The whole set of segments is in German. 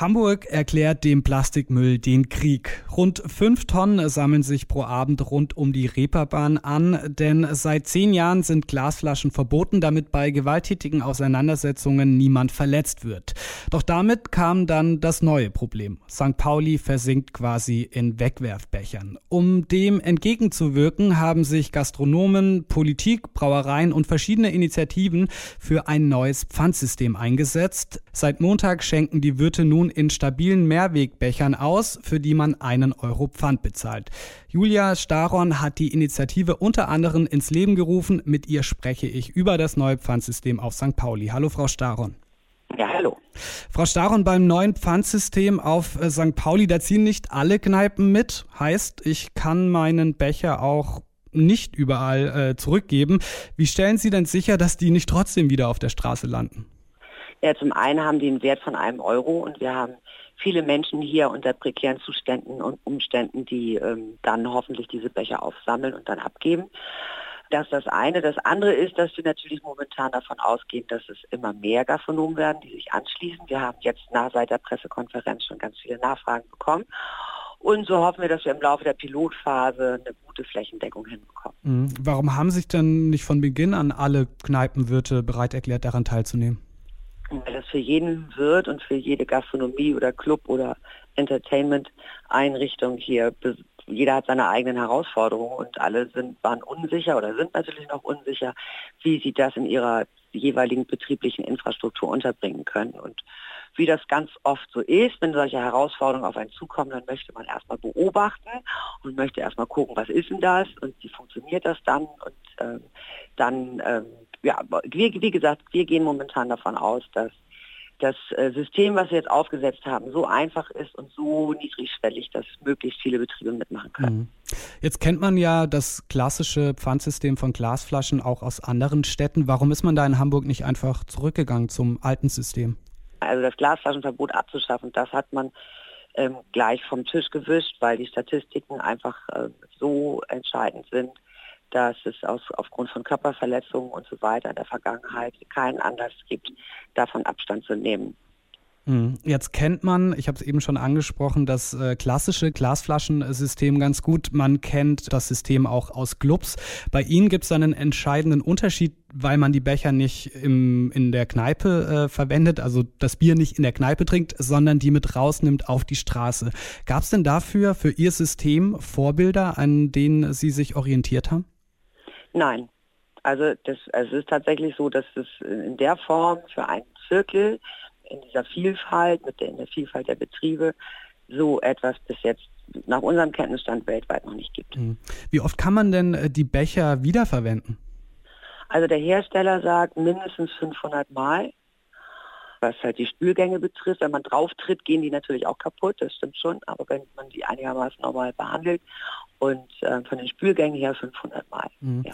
Hamburg erklärt dem Plastikmüll den Krieg. Rund fünf Tonnen sammeln sich pro Abend rund um die Reeperbahn an, denn seit zehn Jahren sind Glasflaschen verboten, damit bei gewalttätigen Auseinandersetzungen niemand verletzt wird. Doch damit kam dann das neue Problem. St. Pauli versinkt quasi in Wegwerfbechern. Um dem entgegenzuwirken, haben sich Gastronomen, Politik, Brauereien und verschiedene Initiativen für ein neues Pfandsystem eingesetzt. Seit Montag schenken die Wirte nun in stabilen Mehrwegbechern aus, für die man einen Euro Pfand bezahlt. Julia Staron hat die Initiative unter anderem ins Leben gerufen. Mit ihr spreche ich über das neue Pfandsystem auf St. Pauli. Hallo, Frau Staron. Ja, hallo. Frau Staron, beim neuen Pfandsystem auf äh, St. Pauli, da ziehen nicht alle Kneipen mit. Heißt, ich kann meinen Becher auch nicht überall äh, zurückgeben. Wie stellen Sie denn sicher, dass die nicht trotzdem wieder auf der Straße landen? Ja, zum einen haben die einen Wert von einem Euro und wir haben viele Menschen hier unter prekären Zuständen und Umständen, die ähm, dann hoffentlich diese Becher aufsammeln und dann abgeben. Das ist das eine. Das andere ist, dass wir natürlich momentan davon ausgehen, dass es immer mehr Gastronomen werden, die sich anschließen. Wir haben jetzt nach seit der Pressekonferenz schon ganz viele Nachfragen bekommen. Und so hoffen wir, dass wir im Laufe der Pilotphase eine gute Flächendeckung hinbekommen. Mhm. Warum haben sich denn nicht von Beginn an alle Kneipenwirte bereit erklärt, daran teilzunehmen? Für jeden Wirt und für jede Gastronomie oder Club oder Entertainment-Einrichtung hier, jeder hat seine eigenen Herausforderungen und alle sind, waren unsicher oder sind natürlich noch unsicher, wie sie das in ihrer jeweiligen betrieblichen Infrastruktur unterbringen können. Und wie das ganz oft so ist, wenn solche Herausforderungen auf einen zukommen, dann möchte man erstmal beobachten und möchte erstmal gucken, was ist denn das und wie funktioniert das dann und ähm, dann ähm, ja, wie, wie gesagt, wir gehen momentan davon aus, dass das äh, System, was wir jetzt aufgesetzt haben, so einfach ist und so niedrigschwellig, dass möglichst viele Betriebe mitmachen können. Mhm. Jetzt kennt man ja das klassische Pfandsystem von Glasflaschen auch aus anderen Städten. Warum ist man da in Hamburg nicht einfach zurückgegangen zum alten System? Also das Glasflaschenverbot abzuschaffen, das hat man ähm, gleich vom Tisch gewischt, weil die Statistiken einfach äh, so entscheidend sind, dass es aus, aufgrund von Körperverletzungen und so weiter in der Vergangenheit keinen Anlass gibt, davon Abstand zu nehmen. Hm. Jetzt kennt man, ich habe es eben schon angesprochen, das äh, klassische Glasflaschensystem ganz gut. Man kennt das System auch aus Clubs. Bei Ihnen gibt es einen entscheidenden Unterschied, weil man die Becher nicht im, in der Kneipe äh, verwendet, also das Bier nicht in der Kneipe trinkt, sondern die mit rausnimmt auf die Straße. Gab es denn dafür, für Ihr System, Vorbilder, an denen Sie sich orientiert haben? Nein. Also das, also es ist tatsächlich so, dass es in der Form für einen Zirkel in dieser Vielfalt, mit der, in der Vielfalt der Betriebe, so etwas bis jetzt nach unserem Kenntnisstand weltweit noch nicht gibt. Mhm. Wie oft kann man denn äh, die Becher wiederverwenden? Also der Hersteller sagt mindestens 500 Mal. Was halt die Spülgänge betrifft, wenn man drauf tritt, gehen die natürlich auch kaputt, das stimmt schon, aber wenn man die einigermaßen normal behandelt und äh, von den Spülgängen her 500 Mal. Mhm. Ja.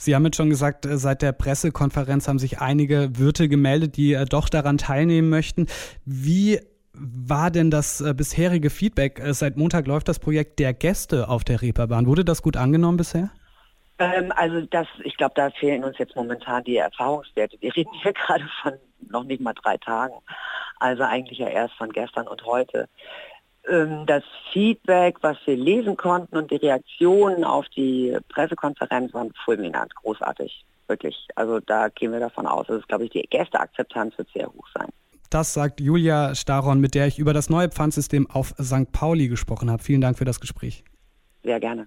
Sie haben jetzt schon gesagt, äh, seit der Pressekonferenz haben sich einige Wirte gemeldet, die äh, doch daran teilnehmen möchten. Wie war denn das äh, bisherige Feedback? Seit Montag läuft das Projekt der Gäste auf der Reeperbahn. Wurde das gut angenommen bisher? Ähm, also das, ich glaube, da fehlen uns jetzt momentan die Erfahrungswerte. Wir reden hier gerade von noch nicht mal drei Tagen. Also eigentlich ja erst von gestern und heute. Ähm, das Feedback, was wir lesen konnten und die Reaktionen auf die Pressekonferenz waren fulminant, großartig. Wirklich. Also da gehen wir davon aus. Also, glaube ich, die Gästeakzeptanz wird sehr hoch sein. Das sagt Julia Staron, mit der ich über das neue Pfandsystem auf St. Pauli gesprochen habe. Vielen Dank für das Gespräch. Sehr gerne.